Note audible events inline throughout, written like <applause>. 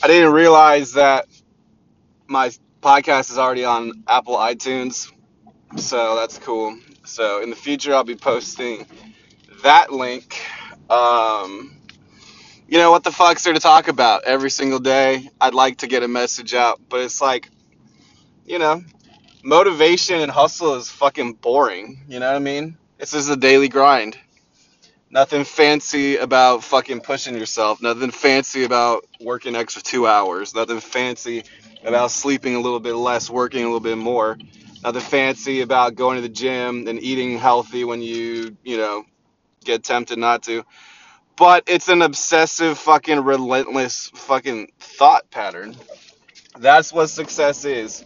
I didn't realize that my podcast is already on Apple iTunes, so that's cool. So in the future, I'll be posting that link. Um, you know what the fuck's there to talk about every single day? I'd like to get a message out, but it's like, you know, motivation and hustle is fucking boring. You know what I mean? This is a daily grind. Nothing fancy about fucking pushing yourself. Nothing fancy about working extra two hours. Nothing fancy about sleeping a little bit less, working a little bit more. Nothing fancy about going to the gym and eating healthy when you, you know, get tempted not to. But it's an obsessive, fucking relentless fucking thought pattern. That's what success is,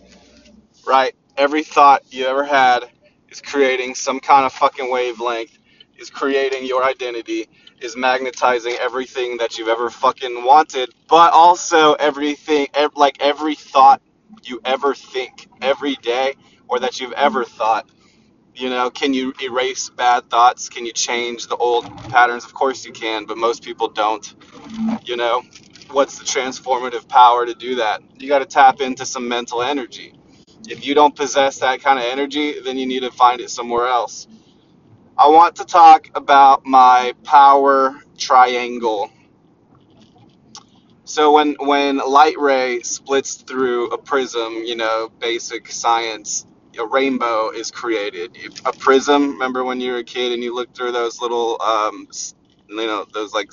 right? Every thought you ever had is creating some kind of fucking wavelength, is creating your identity, is magnetizing everything that you've ever fucking wanted, but also everything, ev- like every thought you ever think every day or that you've ever thought. You know, can you erase bad thoughts? Can you change the old patterns? Of course you can, but most people don't. You know, what's the transformative power to do that? You got to tap into some mental energy. If you don't possess that kind of energy, then you need to find it somewhere else. I want to talk about my power triangle. So when when light ray splits through a prism, you know, basic science, a rainbow is created. A prism, remember when you were a kid and you looked through those little um, you know, those like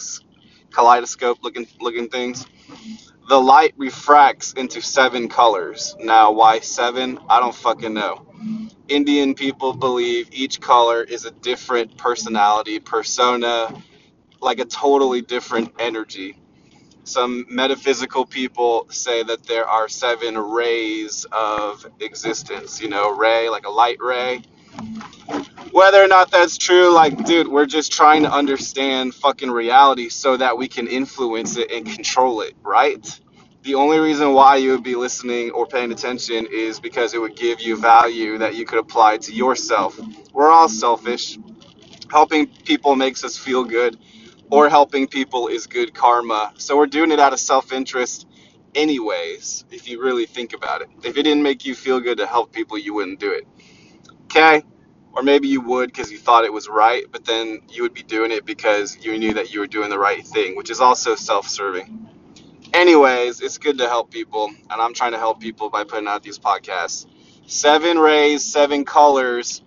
kaleidoscope looking looking things? The light refracts into seven colors. Now, why seven? I don't fucking know. Indian people believe each color is a different personality, persona, like a totally different energy. Some metaphysical people say that there are seven rays of existence. You know, ray, like a light ray. Whether or not that's true, like, dude, we're just trying to understand fucking reality so that we can influence it and control it, right? The only reason why you would be listening or paying attention is because it would give you value that you could apply to yourself. We're all selfish. Helping people makes us feel good, or helping people is good karma. So we're doing it out of self interest, anyways, if you really think about it. If it didn't make you feel good to help people, you wouldn't do it. Okay? Or maybe you would because you thought it was right, but then you would be doing it because you knew that you were doing the right thing, which is also self serving. Anyways, it's good to help people, and I'm trying to help people by putting out these podcasts. Seven rays, seven colors.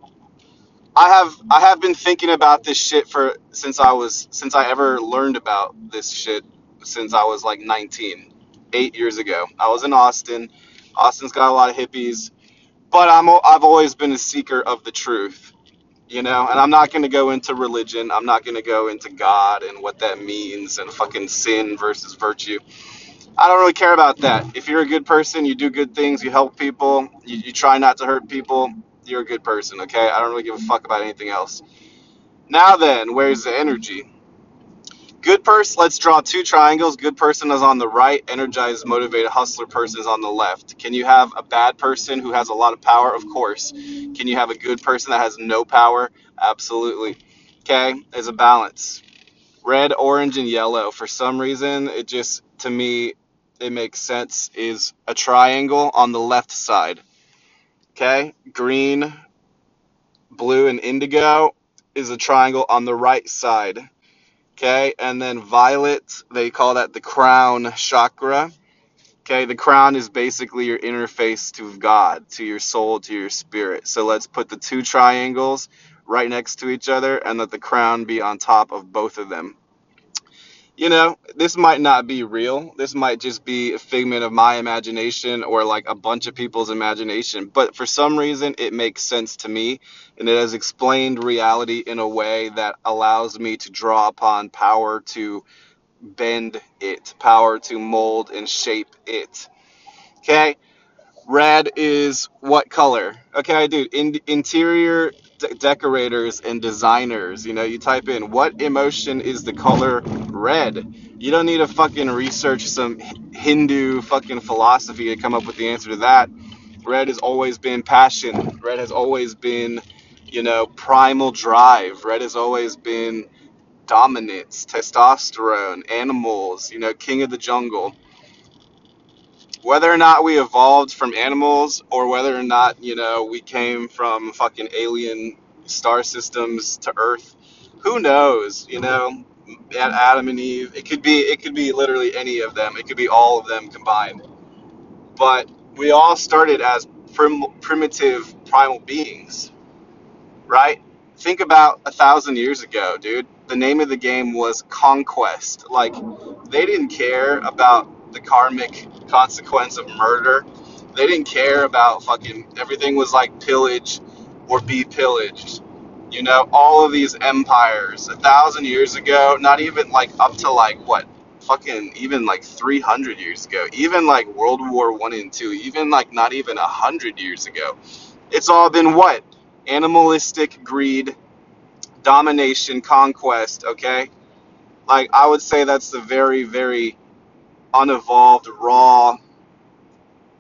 I have I have been thinking about this shit for since I was since I ever learned about this shit since I was like 19, eight years ago. I was in Austin. Austin's got a lot of hippies, but I'm I've always been a seeker of the truth, you know. And I'm not going to go into religion. I'm not going to go into God and what that means and fucking sin versus virtue. I don't really care about that. If you're a good person, you do good things, you help people, you, you try not to hurt people, you're a good person, okay? I don't really give a fuck about anything else. Now then, where's the energy? Good person, let's draw two triangles. Good person is on the right, energized, motivated, hustler person is on the left. Can you have a bad person who has a lot of power? Of course. Can you have a good person that has no power? Absolutely. Okay, there's a balance. Red, orange, and yellow. For some reason, it just, to me, it makes sense, is a triangle on the left side. Okay, green, blue, and indigo is a triangle on the right side. Okay, and then violet, they call that the crown chakra. Okay, the crown is basically your interface to God, to your soul, to your spirit. So let's put the two triangles right next to each other and let the crown be on top of both of them you know, this might not be real. This might just be a figment of my imagination or like a bunch of people's imagination. But for some reason, it makes sense to me and it has explained reality in a way that allows me to draw upon power to bend it, power to mold and shape it. Okay? Red is what color? Okay, dude, in, interior de- decorators and designers. You know, you type in what emotion is the color red. You don't need to fucking research some Hindu fucking philosophy to come up with the answer to that. Red has always been passion. Red has always been, you know, primal drive. Red has always been dominance, testosterone, animals, you know, king of the jungle. whether or not we evolved from animals or whether or not you know we came from fucking alien star systems to earth who knows you know adam and eve it could be it could be literally any of them it could be all of them combined but we all started as prim- primitive primal beings right? Think about a thousand years ago, dude. The name of the game was Conquest. Like, they didn't care about the karmic consequence of murder. They didn't care about fucking everything was like pillage or be pillaged. You know, all of these empires a thousand years ago, not even like up to like what, fucking even like 300 years ago, even like World War One and Two, even like not even a hundred years ago. It's all been what? Animalistic greed, domination, conquest, okay? Like, I would say that's the very, very unevolved, raw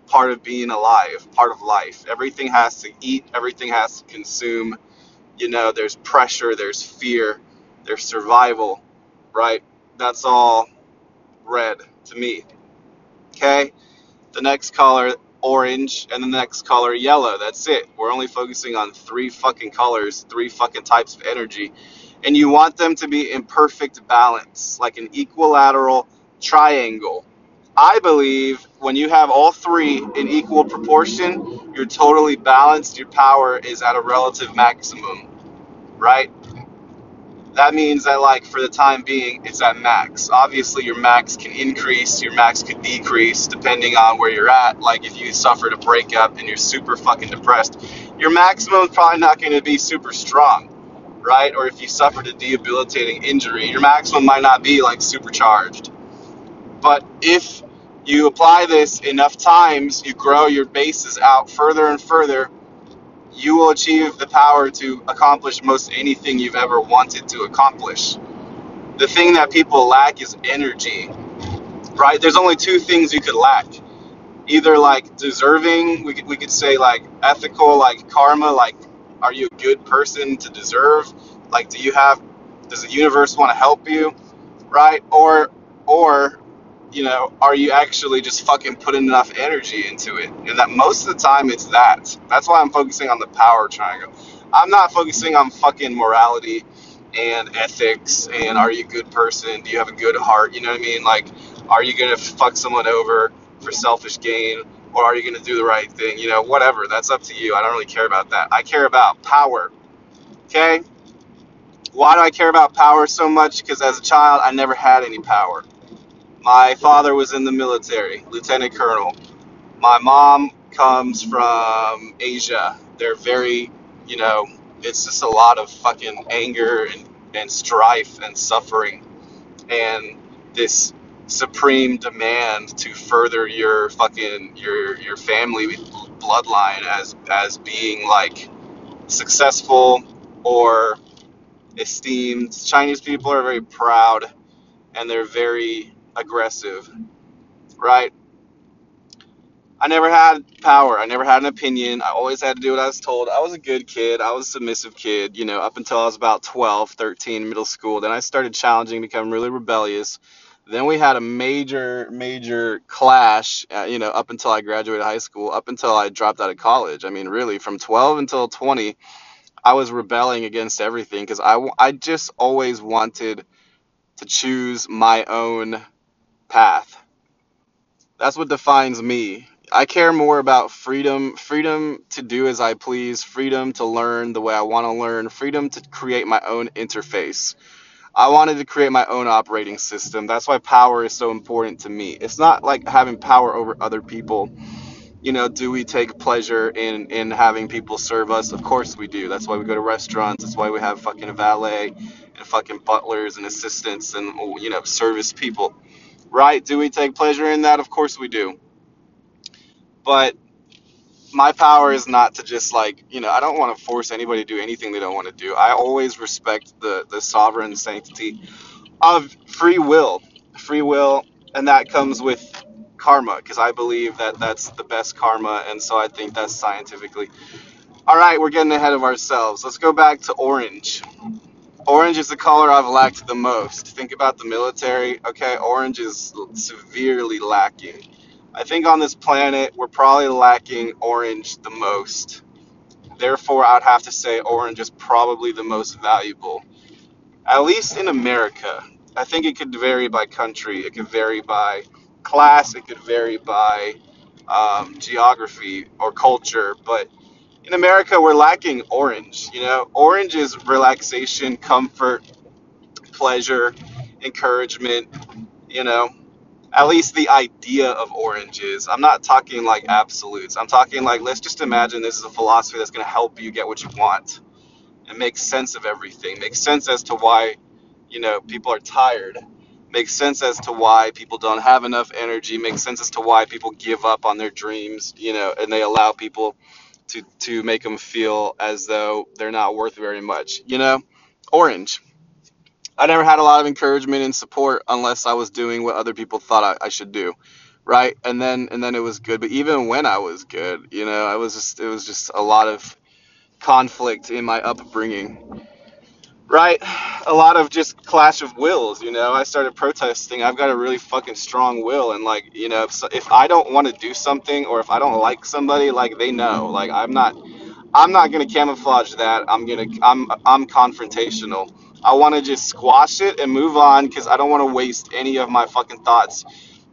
part of being alive, part of life. Everything has to eat, everything has to consume. You know, there's pressure, there's fear, there's survival, right? That's all red to me, okay? the next color orange, and the next color yellow. That's it. We're only focusing on three fucking colors, three fucking types of energy. And you want them to be in perfect balance, like an equilateral triangle. I believe when you have all three in equal proportion, you're totally balanced. Your power is at a relative maximum, right? that means that like for the time being it's at max obviously your max can increase your max could decrease depending on where you're at like if you suffered a breakup and you're super fucking depressed your maximum is probably not going to be super strong right or if you suffered a debilitating injury your maximum might not be like supercharged but if you apply this enough times you grow your bases out further and further you will achieve the power to accomplish most anything you've ever wanted to accomplish. The thing that people lack is energy, right? There's only two things you could lack. Either like deserving, we could, we could say like ethical, like karma, like are you a good person to deserve? Like do you have does the universe want to help you, right? Or or you know, are you actually just fucking putting enough energy into it? And that most of the time it's that. That's why I'm focusing on the power triangle. I'm not focusing on fucking morality and ethics and are you a good person? Do you have a good heart? You know what I mean? Like, are you gonna fuck someone over for selfish gain? Or are you gonna do the right thing? You know, whatever. That's up to you. I don't really care about that. I care about power. Okay? Why do I care about power so much? Because as a child, I never had any power. My father was in the military, lieutenant colonel. My mom comes from Asia. They're very, you know, it's just a lot of fucking anger and, and strife and suffering and this supreme demand to further your fucking your your family bloodline as as being like successful or esteemed. Chinese people are very proud and they're very aggressive, right? I never had power. I never had an opinion. I always had to do what I was told. I was a good kid. I was a submissive kid, you know, up until I was about 12, 13, middle school. Then I started challenging, becoming really rebellious. Then we had a major, major clash, uh, you know, up until I graduated high school, up until I dropped out of college. I mean, really, from 12 until 20, I was rebelling against everything because I, I just always wanted to choose my own path. That's what defines me. I care more about freedom, freedom to do as I please, freedom to learn the way I want to learn, freedom to create my own interface. I wanted to create my own operating system. That's why power is so important to me. It's not like having power over other people. You know, do we take pleasure in in having people serve us? Of course we do. That's why we go to restaurants. That's why we have fucking valet and fucking butlers and assistants and you know, service people right? Do we take pleasure in that? Of course we do. But my power is not to just like, you know, I don't want to force anybody to do anything they don't want to do. I always respect the the sovereign sanctity of free will. Free will and that comes with karma because I believe that that's the best karma and so I think that's scientifically. All right, we're getting ahead of ourselves. Let's go back to orange. Orange is the color I've lacked the most. Think about the military. Okay, orange is severely lacking. I think on this planet, we're probably lacking orange the most. Therefore, I'd have to say orange is probably the most valuable, at least in America. I think it could vary by country, it could vary by class, it could vary by um, geography or culture, but in America, we're lacking orange. You know, orange is relaxation, comfort, pleasure, encouragement. You know, at least the idea of oranges. I'm not talking like absolutes. I'm talking like let's just imagine this is a philosophy that's going to help you get what you want and make sense of everything. Make sense as to why, you know, people are tired. Make sense as to why people don't have enough energy. Make sense as to why people give up on their dreams, you know, and they allow people to to make them feel as though they're not worth very much, you know? Orange I never had a lot of encouragement and support unless I was doing what other people thought I, I should do, right? And then and then it was good. But even when I was good, you know, I was just it was just a lot of conflict in my upbringing, right? A lot of just clash of wills. You know, I started protesting. I've got a really fucking strong will, and like you know, if, if I don't want to do something or if I don't like somebody, like they know, like I'm not I'm not gonna camouflage that. I'm gonna I'm I'm confrontational. I want to just squash it and move on because I don't want to waste any of my fucking thoughts.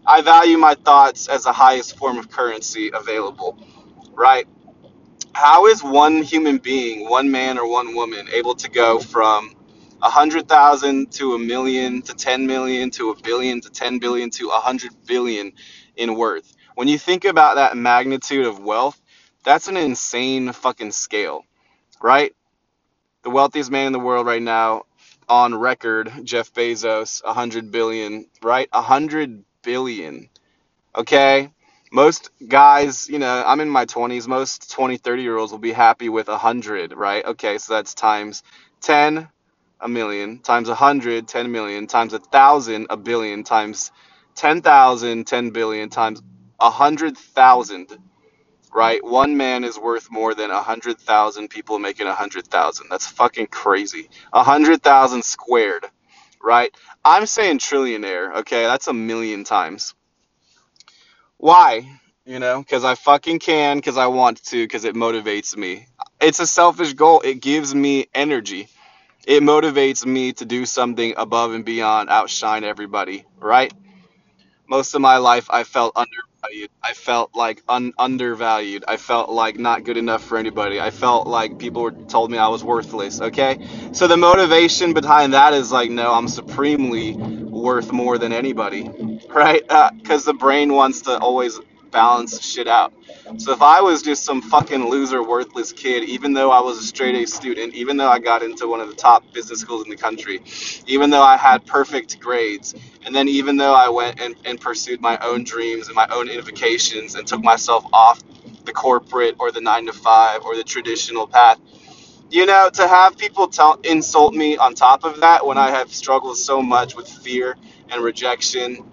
I value my thoughts as the highest form of currency available, right? How is one human being, one man or one woman, able to go from a hundred thousand to a million to ten million to a billion to ten billion to a hundred billion in worth? When you think about that magnitude of wealth, that's an insane fucking scale, right? The wealthiest man in the world right now on record, Jeff Bezos, a 100 billion, right? A 100 billion. Okay? Most guys, you know, I'm in my 20s, most 20, 30 year olds will be happy with 100, right? Okay, so that's times 10, a million, times 100, 10 million, times a 1,000, a billion, times 10,000, 10 billion, times 100,000 right? One man is worth more than a hundred thousand people making a hundred thousand. That's fucking crazy. A hundred thousand squared, right? I'm saying trillionaire. Okay, that's a million times. Why? You know, because I fucking can, because I want to, because it motivates me. It's a selfish goal. It gives me energy. It motivates me to do something above and beyond, outshine everybody, right? most of my life I felt undervalued. I felt like un- undervalued. I felt like not good enough for anybody. I felt like people were told me I was worthless. Okay, so the motivation behind that is like, no, I'm supremely worth more than anybody, <laughs> right? Uh, because the brain wants to always balance shit out. So if I was just some fucking loser, worthless kid, even though I was a straight A student, even though I got into one of the top business schools in the country, even though I had perfect grades, and then even though I went and, and pursued my own dreams and my own invocations and took myself off the corporate or the nine to five or the traditional path, you know, to have people tell insult me on top of that when I have struggled so much with fear and rejection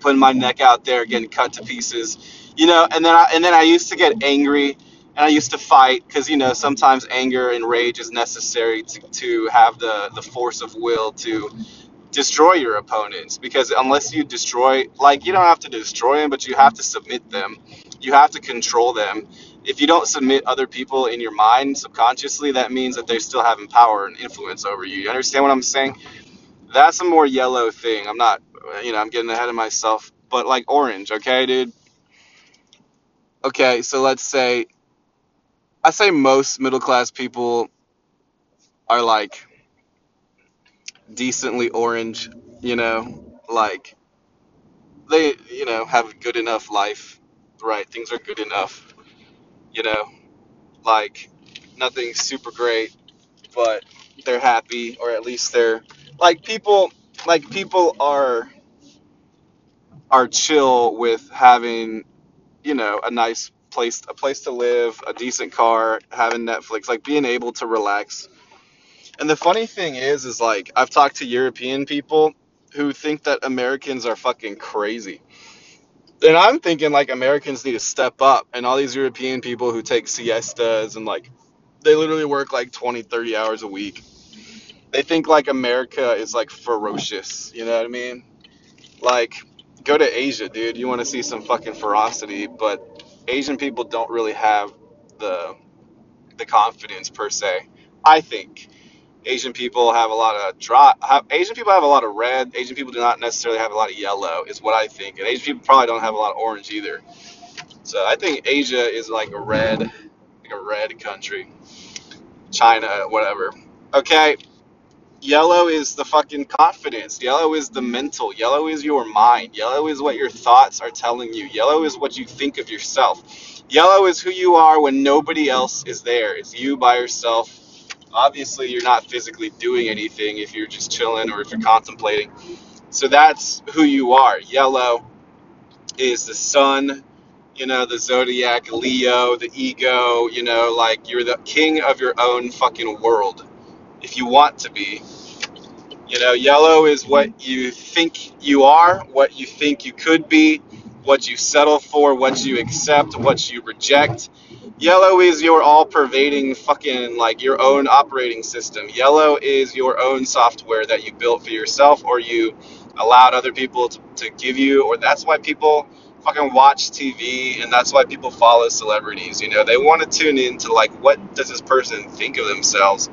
putting my neck out there, getting cut to pieces, you know. And then I and then I used to get angry, and I used to fight because you know sometimes anger and rage is necessary to, to have the the force of will to destroy your opponents. Because unless you destroy, like you don't have to destroy them, but you have to submit them. You have to control them. If you don't submit other people in your mind subconsciously, that means that they're still having power and influence over you. You understand what I'm saying? That's a more yellow thing. I'm not, you know, I'm getting ahead of myself. But like orange, okay, dude. Okay, so let's say I say most middle class people are like decently orange, you know, like they, you know, have a good enough life, right? Things are good enough, you know, like nothing super great, but they're happy or at least they're like people like people are are chill with having you know, a nice place, a place to live, a decent car, having Netflix, like being able to relax. And the funny thing is, is like I've talked to European people who think that Americans are fucking crazy. And I'm thinking like Americans need to step up and all these European people who take siestas and like they literally work like 20, 30 hours a week. They think like America is like ferocious, you know what I mean? Like go to Asia, dude. You want to see some fucking ferocity, but Asian people don't really have the the confidence per se. I think Asian people have a lot of dry. Have, Asian people have a lot of red. Asian people do not necessarily have a lot of yellow, is what I think. And Asian people probably don't have a lot of orange either. So I think Asia is like a red, like a red country. China, whatever. Okay, Yellow is the fucking confidence. Yellow is the mental. Yellow is your mind. Yellow is what your thoughts are telling you. Yellow is what you think of yourself. Yellow is who you are when nobody else is there. It's you by yourself. Obviously, you're not physically doing anything if you're just chilling or if you're contemplating. So that's who you are. Yellow is the sun, you know, the zodiac, Leo, the ego, you know, like you're the king of your own fucking world if you want to be. You know, yellow is what mhm. you think you are, what you think you could be, what you settle for, what you accept, what you reject. Yellow is your all pervading fucking like your own operating system. Yellow is your own software that you built for yourself or you allowed other people to, to give you, or that's why people fucking watch TV and that's why people follow celebrities. You know, they want to tune in to like what does this person think of themselves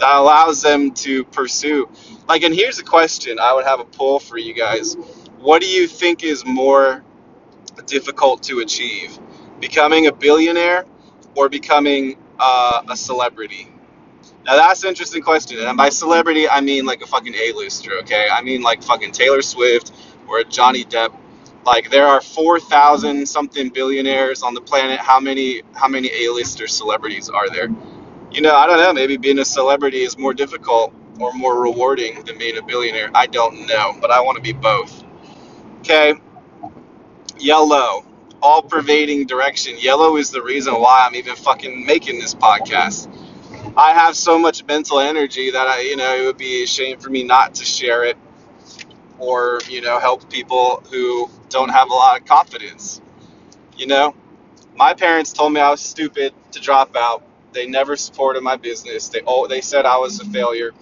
that allows them to pursue. Like, and here's a question I would have a poll for you guys. What do you think is more difficult to achieve? Becoming a billionaire or becoming uh, a celebrity? Now, that's an interesting question. And by celebrity, I mean like a fucking A-lister, okay? I mean like fucking Taylor Swift or Johnny Depp. Like there are 4,000 something billionaires on the planet. How many how many A-lister celebrities are there? You know, I don't know. Maybe being a celebrity is more difficult or more rewarding than being a billionaire. I don't know, but I want to be both. Okay. Yellow, all pervading direction. Yellow is the reason why I'm even fucking making this podcast. I have so much mental energy that I, you know, it would be a shame for me not to share it or, you know, help people who don't have a lot of confidence. You know, my parents told me I was stupid to drop out they never supported my business. They oh, they said I was a failure.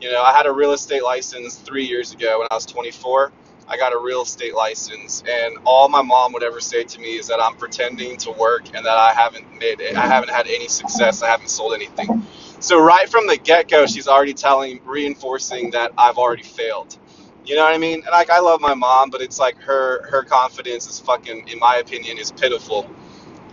You know, I had a real estate license three years ago when I was 24. I got a real estate license, and all my mom would ever say to me is that I'm pretending to work and that I haven't made it. I haven't had any success. I haven't sold anything. So right from the get go, she's already telling, reinforcing that I've already failed. You know what I mean? And like I love my mom, but it's like her her confidence is fucking, in my opinion, is pitiful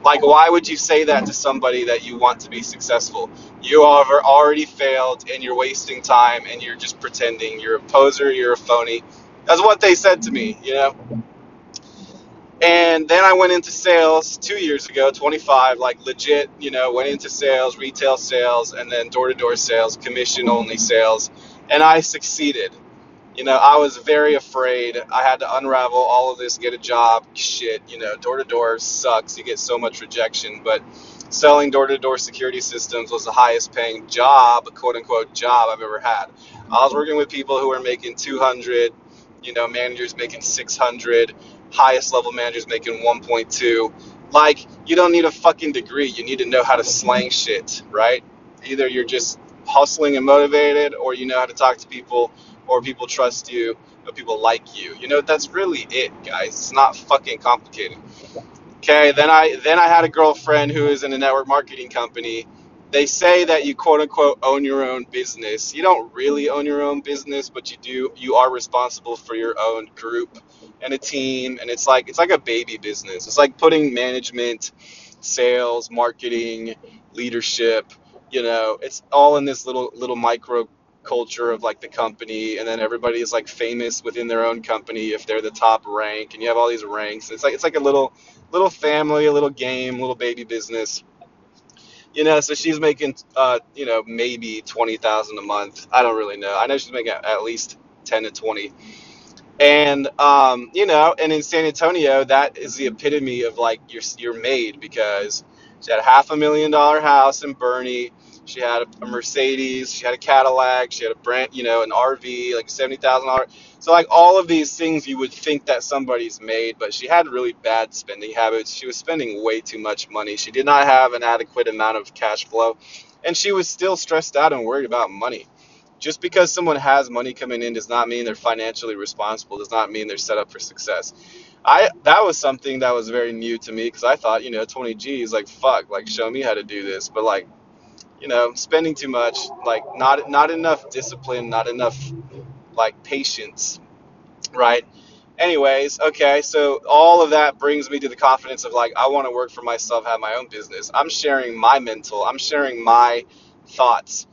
like, why would you say that to somebody that you want to be successful? You have already failed and you're wasting time and you're just pretending. You're a poser, you're a phony. That's what they said to me, you know? And then I went into sales two years ago, 25, like legit, you know, went into sales, retail sales, and then door to door sales, commission only sales. And I succeeded you know, I was very afraid. I had to unravel all of this, get a job. Shit, you know, door to door sucks. You get so much rejection. But selling door to door security systems was the highest paying job, quote unquote, job I've ever had. I was working with people who were making 200, you know, managers making 600, highest level managers making 1.2. Like, you don't need a fucking degree. You need to know how to slang shit, right? Either you're just hustling and motivated or you know how to talk to people or people trust you, or people like you. You know, that's really it, guys. It's not fucking complicated. Okay, then I then I had a girlfriend who is in a network marketing company. They say that you quote unquote own your own business. You don't really own your own business, but you do you are responsible for your own group and a team and it's like it's like a baby business. It's like putting management, sales, marketing, leadership, you know, it's all in this little little micro culture of like the company and then everybody is like famous within their own company if they're the top rank and you have all these ranks it's like it's like a little little family a little game little baby business. You know so she's making uh you know maybe 20,000 a month. I don't really know. I know she's making at least 10 to 20 and um you know and in San Antonio that is the epitome of like you're you're made because she had a half a million dollar house in Boerne she had a, Mercedes. She had a Cadillac. She had a brand, you know, an RV, like seventy thousand dollars. So like all of these things, you would think that somebody's made, but she had really bad spending habits. She was spending way too much money. She did not have an adequate amount of cash flow, and she was still stressed out and worried about money. Just because someone has money coming in does not mean they're financially responsible. Does not mean they're set up for success. I that was something that was very new to me because I thought, you know, 20 G's like fuck, like show me how to do this. But like, you know, spending too much, like not not enough discipline, not enough like patience, right? Anyways, okay, so all of that brings me to the confidence of like, I want to work for myself, have my own business. I'm sharing my mental, I'm sharing my thoughts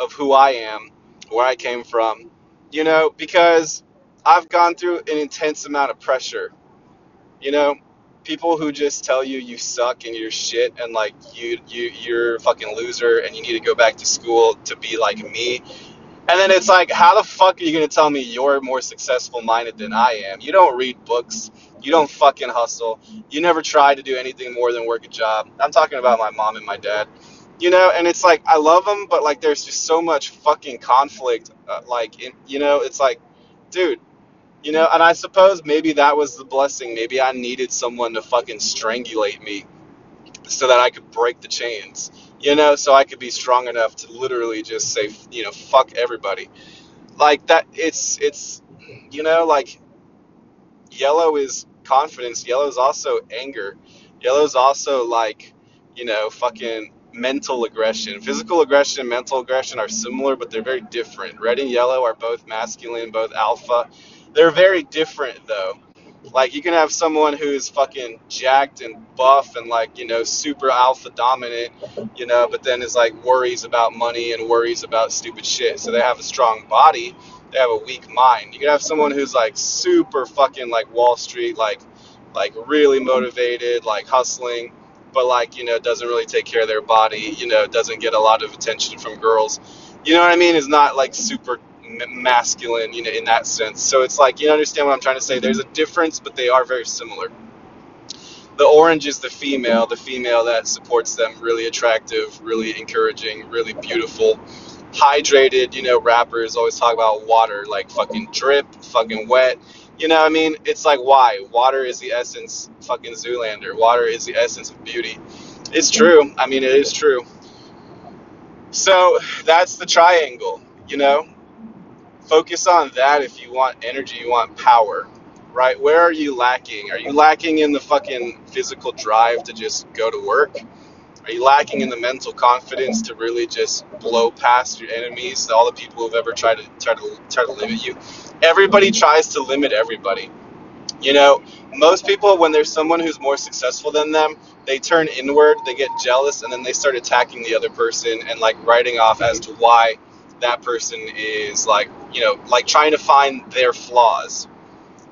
of who I am, where I came from, you know, because I've gone through an intense amount of pressure, you know, people who just tell you you suck and you're shit and like you you you're a fucking loser and you need to go back to school to be like me and then it's like, how the fuck are you gonna tell me you're more successful minded than I am? You don't read books. You don't fucking hustle. You never try to do anything more than work a job. I'm talking about my mom and my dad. You know, and it's like I love them, but like there's just so much fucking conflict. Uh, like, in, you know, it's like, dude, you know, and I suppose maybe that was the blessing. Maybe I needed someone to fucking strangulate me so that I could break the chains, you know, so I could be strong enough to literally just say, you know, fuck everybody. Like that, it's, it's, you know, like yellow is confidence. Yellow is also anger. Yellow is also like, you know, fucking mental aggression. Physical aggression and mental aggression are similar, but they're very different. Red and yellow are both masculine, both alpha. They're very different though like you can have someone who's fucking jacked and buff and like you know super alpha dominant, you know, but then is like worries about money and worries about stupid shit. So they have a strong body, they have a weak mind. You can have someone who's like super fucking like Wall Street, like like really motivated, like hustling, but like you know doesn't really take care of their body, you know, doesn't get a lot of attention from girls. You know what I mean? Is not like super masculine, you know, in that sense. So it's like you understand what I'm trying to say. There's a difference, but they are very similar. The orange is the female, the female that supports them, really attractive, really encouraging, really beautiful, hydrated. You know, rappers always talk about water, like fucking drip, fucking wet. You know, what I mean, it's like why water is the essence. Fucking Zoolander, water is the essence of beauty. It's true. I mean, it is true. So that's the triangle. You know, focus on that if you want energy, you want power, right? Where are you lacking? Are you lacking in the fucking physical drive to just go to work? Are you lacking in the mental confidence to really just blow past your enemies, all the people who've ever tried to try to try to limit you? Everybody tries to limit everybody. You know, most people when there's someone who's more successful than them, they turn inward, they get jealous, and then they start attacking the other person and like writing off as to why that person is like, you know, like trying to find their flaws,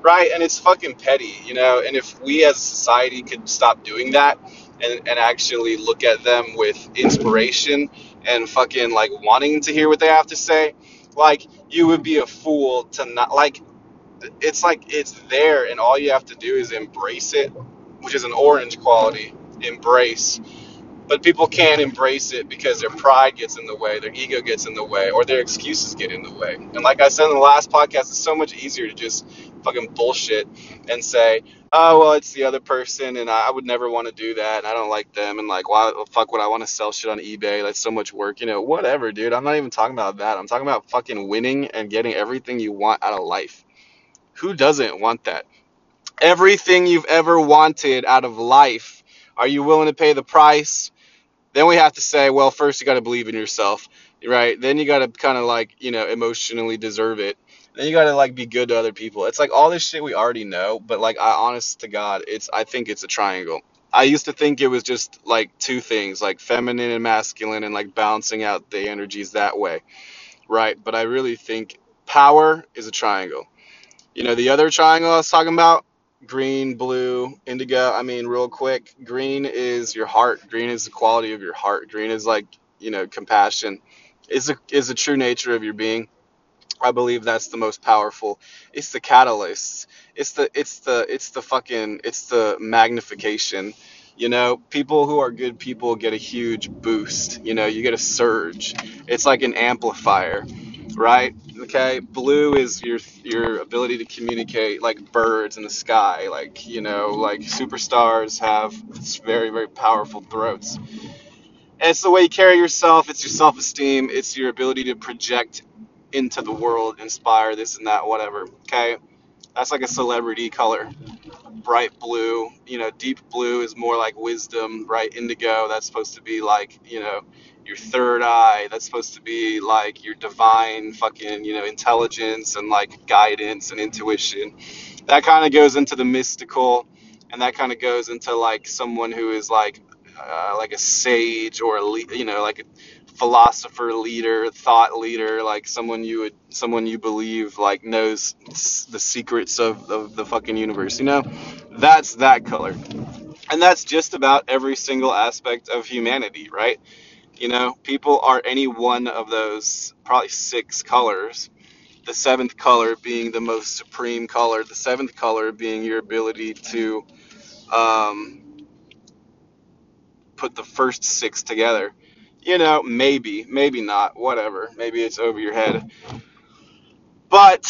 right? And it's fucking petty, you know. And if we as a society could stop doing that and, and actually look at them with inspiration and fucking like wanting to hear what they have to say, like you would be a fool to not like. It's like it's there, and all you have to do is embrace it, which is an orange quality. Embrace but people can't embrace it because their pride gets in the way, their ego gets in the way, or their excuses get in the way. And like I said in the last podcast, it's so much easier to just fucking bullshit and say, oh, well, it's the other person, and I would never want to do that, and I don't like them, and like, why the fuck would I want to sell shit on eBay? That's so much work, you know, whatever, dude. I'm not even talking about that. I'm talking about fucking winning and getting everything you want out of life. Who doesn't want that? Everything you've ever wanted out of life. Are you willing to pay the price? Then we have to say, well, first you got to believe in yourself, right? Then you got to kind of like, you know, emotionally deserve it. Then you got to like be good to other people. It's like all this shit we already know, but like I honest to God, it's I think it's a triangle. I used to think it was just like two things, like feminine and masculine and like balancing out the energies that way, right? But I really think power is a triangle. You know, the other triangle I was talking about green, blue, indigo. I mean, real quick, green is your heart. Green is the quality of your heart. Green is like, you know, compassion. Is a is the true nature of your being. I believe that's the most powerful. It's the catalyst. It's the it's the it's the fucking it's the magnification. You know, people who are good people get a huge boost. You know, you get a surge. It's like an amplifier right? Okay, blue is your your ability to communicate like birds in the sky, like you know, like superstars have very very powerful throats. And it's the way you carry yourself. It's your self-esteem. It's your ability to project into the world, inspire this and that, whatever. Okay, that's like a celebrity color. Bright blue, you know, deep blue is more like wisdom. right? indigo, that's supposed to be like, you know, your third eye. That's supposed to be like your divine fucking, you know, intelligence and like guidance and intuition. That kind of goes into the mystical, and that kind of goes into like someone who is like, uh, like a sage or a, you know, like a philosopher leader thought leader like someone you would someone you believe like knows the secrets of, of the fucking universe you know that's that color and that's just about every single aspect of humanity right you know people are any one of those probably six colors the seventh color being the most supreme color the seventh color being your ability to um, put the first six together. You know, maybe, maybe not, whatever. Maybe it's over your head. But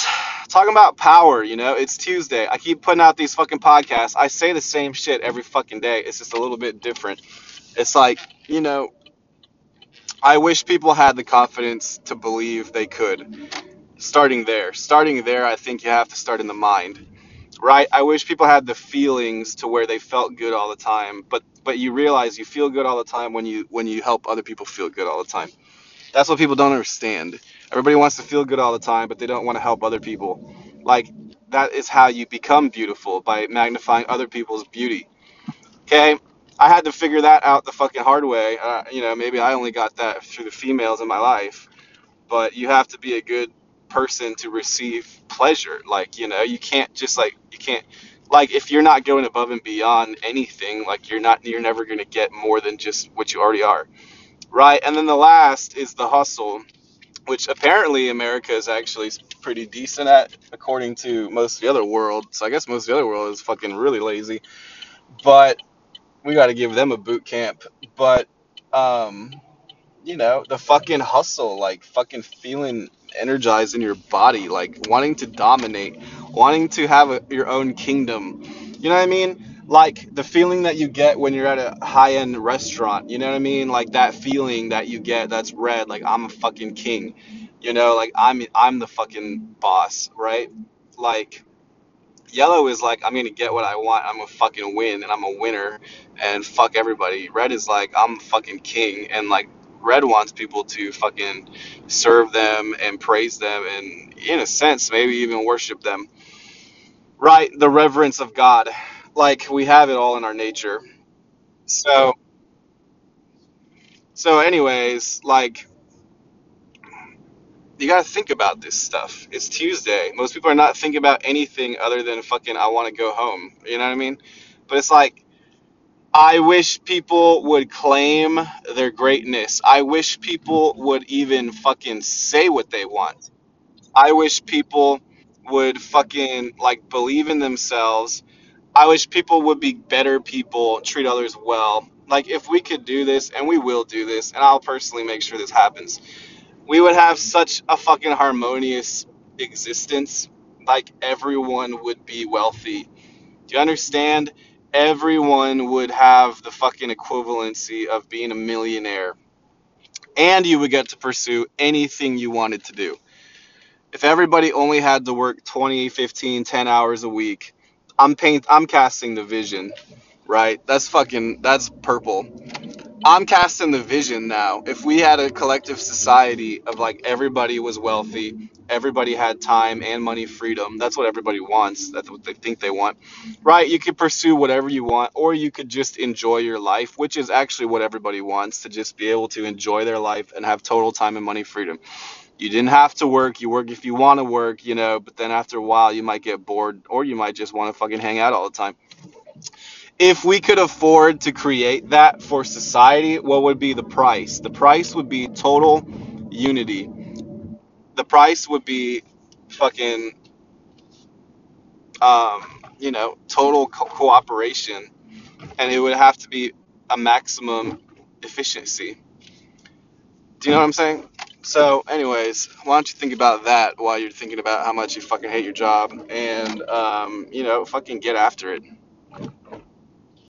talking about power, you know, it's Tuesday. I keep putting out these fucking podcasts. I say the same shit every fucking day. It's just a little bit different. It's like, you know, I wish people had the confidence to believe they could. Starting there. Starting there, I think you have to start in the mind right? I wish people had the feelings to where they felt good all the time, but but you realize you feel good all the time when you when you help other people feel good all the time. That's what people don't understand. Everybody wants to feel good all the time, but they don't want to help other people. Like that is how you become beautiful by magnifying other people's beauty. Okay? I had to figure that out the fucking hard way. Uh, you know, maybe I only got that through the females in my life but you have to be a good person to receive pleasure. Like, you know, you can't just like you can't like if you're not going above and beyond anything, like you're not you're never going to get more than just what you already are. Right? And then the last is the hustle, which apparently America is actually pretty decent at according to most of the other world. So I guess most of the other world is fucking really lazy. But we got to give them a boot camp. But um you know, the fucking hustle, like fucking feeling energized in your body, like wanting to dominate, wanting to have a, your own kingdom. You know what I mean? Like the feeling that you get when you're at a high end restaurant. You know what I mean? Like that feeling that you get that's red, like I'm a fucking king. You know, like I'm I'm the fucking boss, right? Like Yellow is like I'm gonna get what I want. I'm gonna fucking win, and I'm a winner, and fuck everybody. Red is like I'm fucking king, and like Red wants people to fucking serve them and praise them, and in a sense, maybe even worship them. Right, the reverence of God. Like we have it all in our nature. So, so anyways, like you gotta think about this stuff. It's Tuesday. Most people are not thinking about anything other than fucking I want to go home. You know what I mean? But it's like I wish people would claim their greatness. I wish people would even fucking say what they want. I wish people would fucking like believe in themselves. I wish people would be better people, treat others well. Like if we could do this, and we will do this, and I'll personally make sure this happens we would have such a fucking harmonious existence. Like everyone would be wealthy. Do you understand? Everyone would have the fucking equivalency of being a millionaire. And you would get to pursue anything you wanted to do. If everybody only had to work 20, 15, 10 hours a week, I'm paint I'm casting the vision, right? That's fucking that's purple I'm casting the vision now. If we had a collective society of like everybody was wealthy, everybody had time and money freedom. That's what everybody wants. That's what they think they want. Right? You could pursue whatever you want or you could just enjoy your life, which is actually what everybody wants to just be able to enjoy their life and have total time and money freedom. You didn't have to work. You work if you want to work, you know, but then after a while you might get bored or you might just want to fucking hang out all the time if we could afford to create that for society, what would be the price? The price would be total unity. The price would be fucking, um, you know, total co- cooperation, and it would have to be a maximum efficiency. Do you know what I'm saying? So, anyways, why don't you think about that while you're thinking about how much you fucking hate your job, and um, you know, fucking get after it.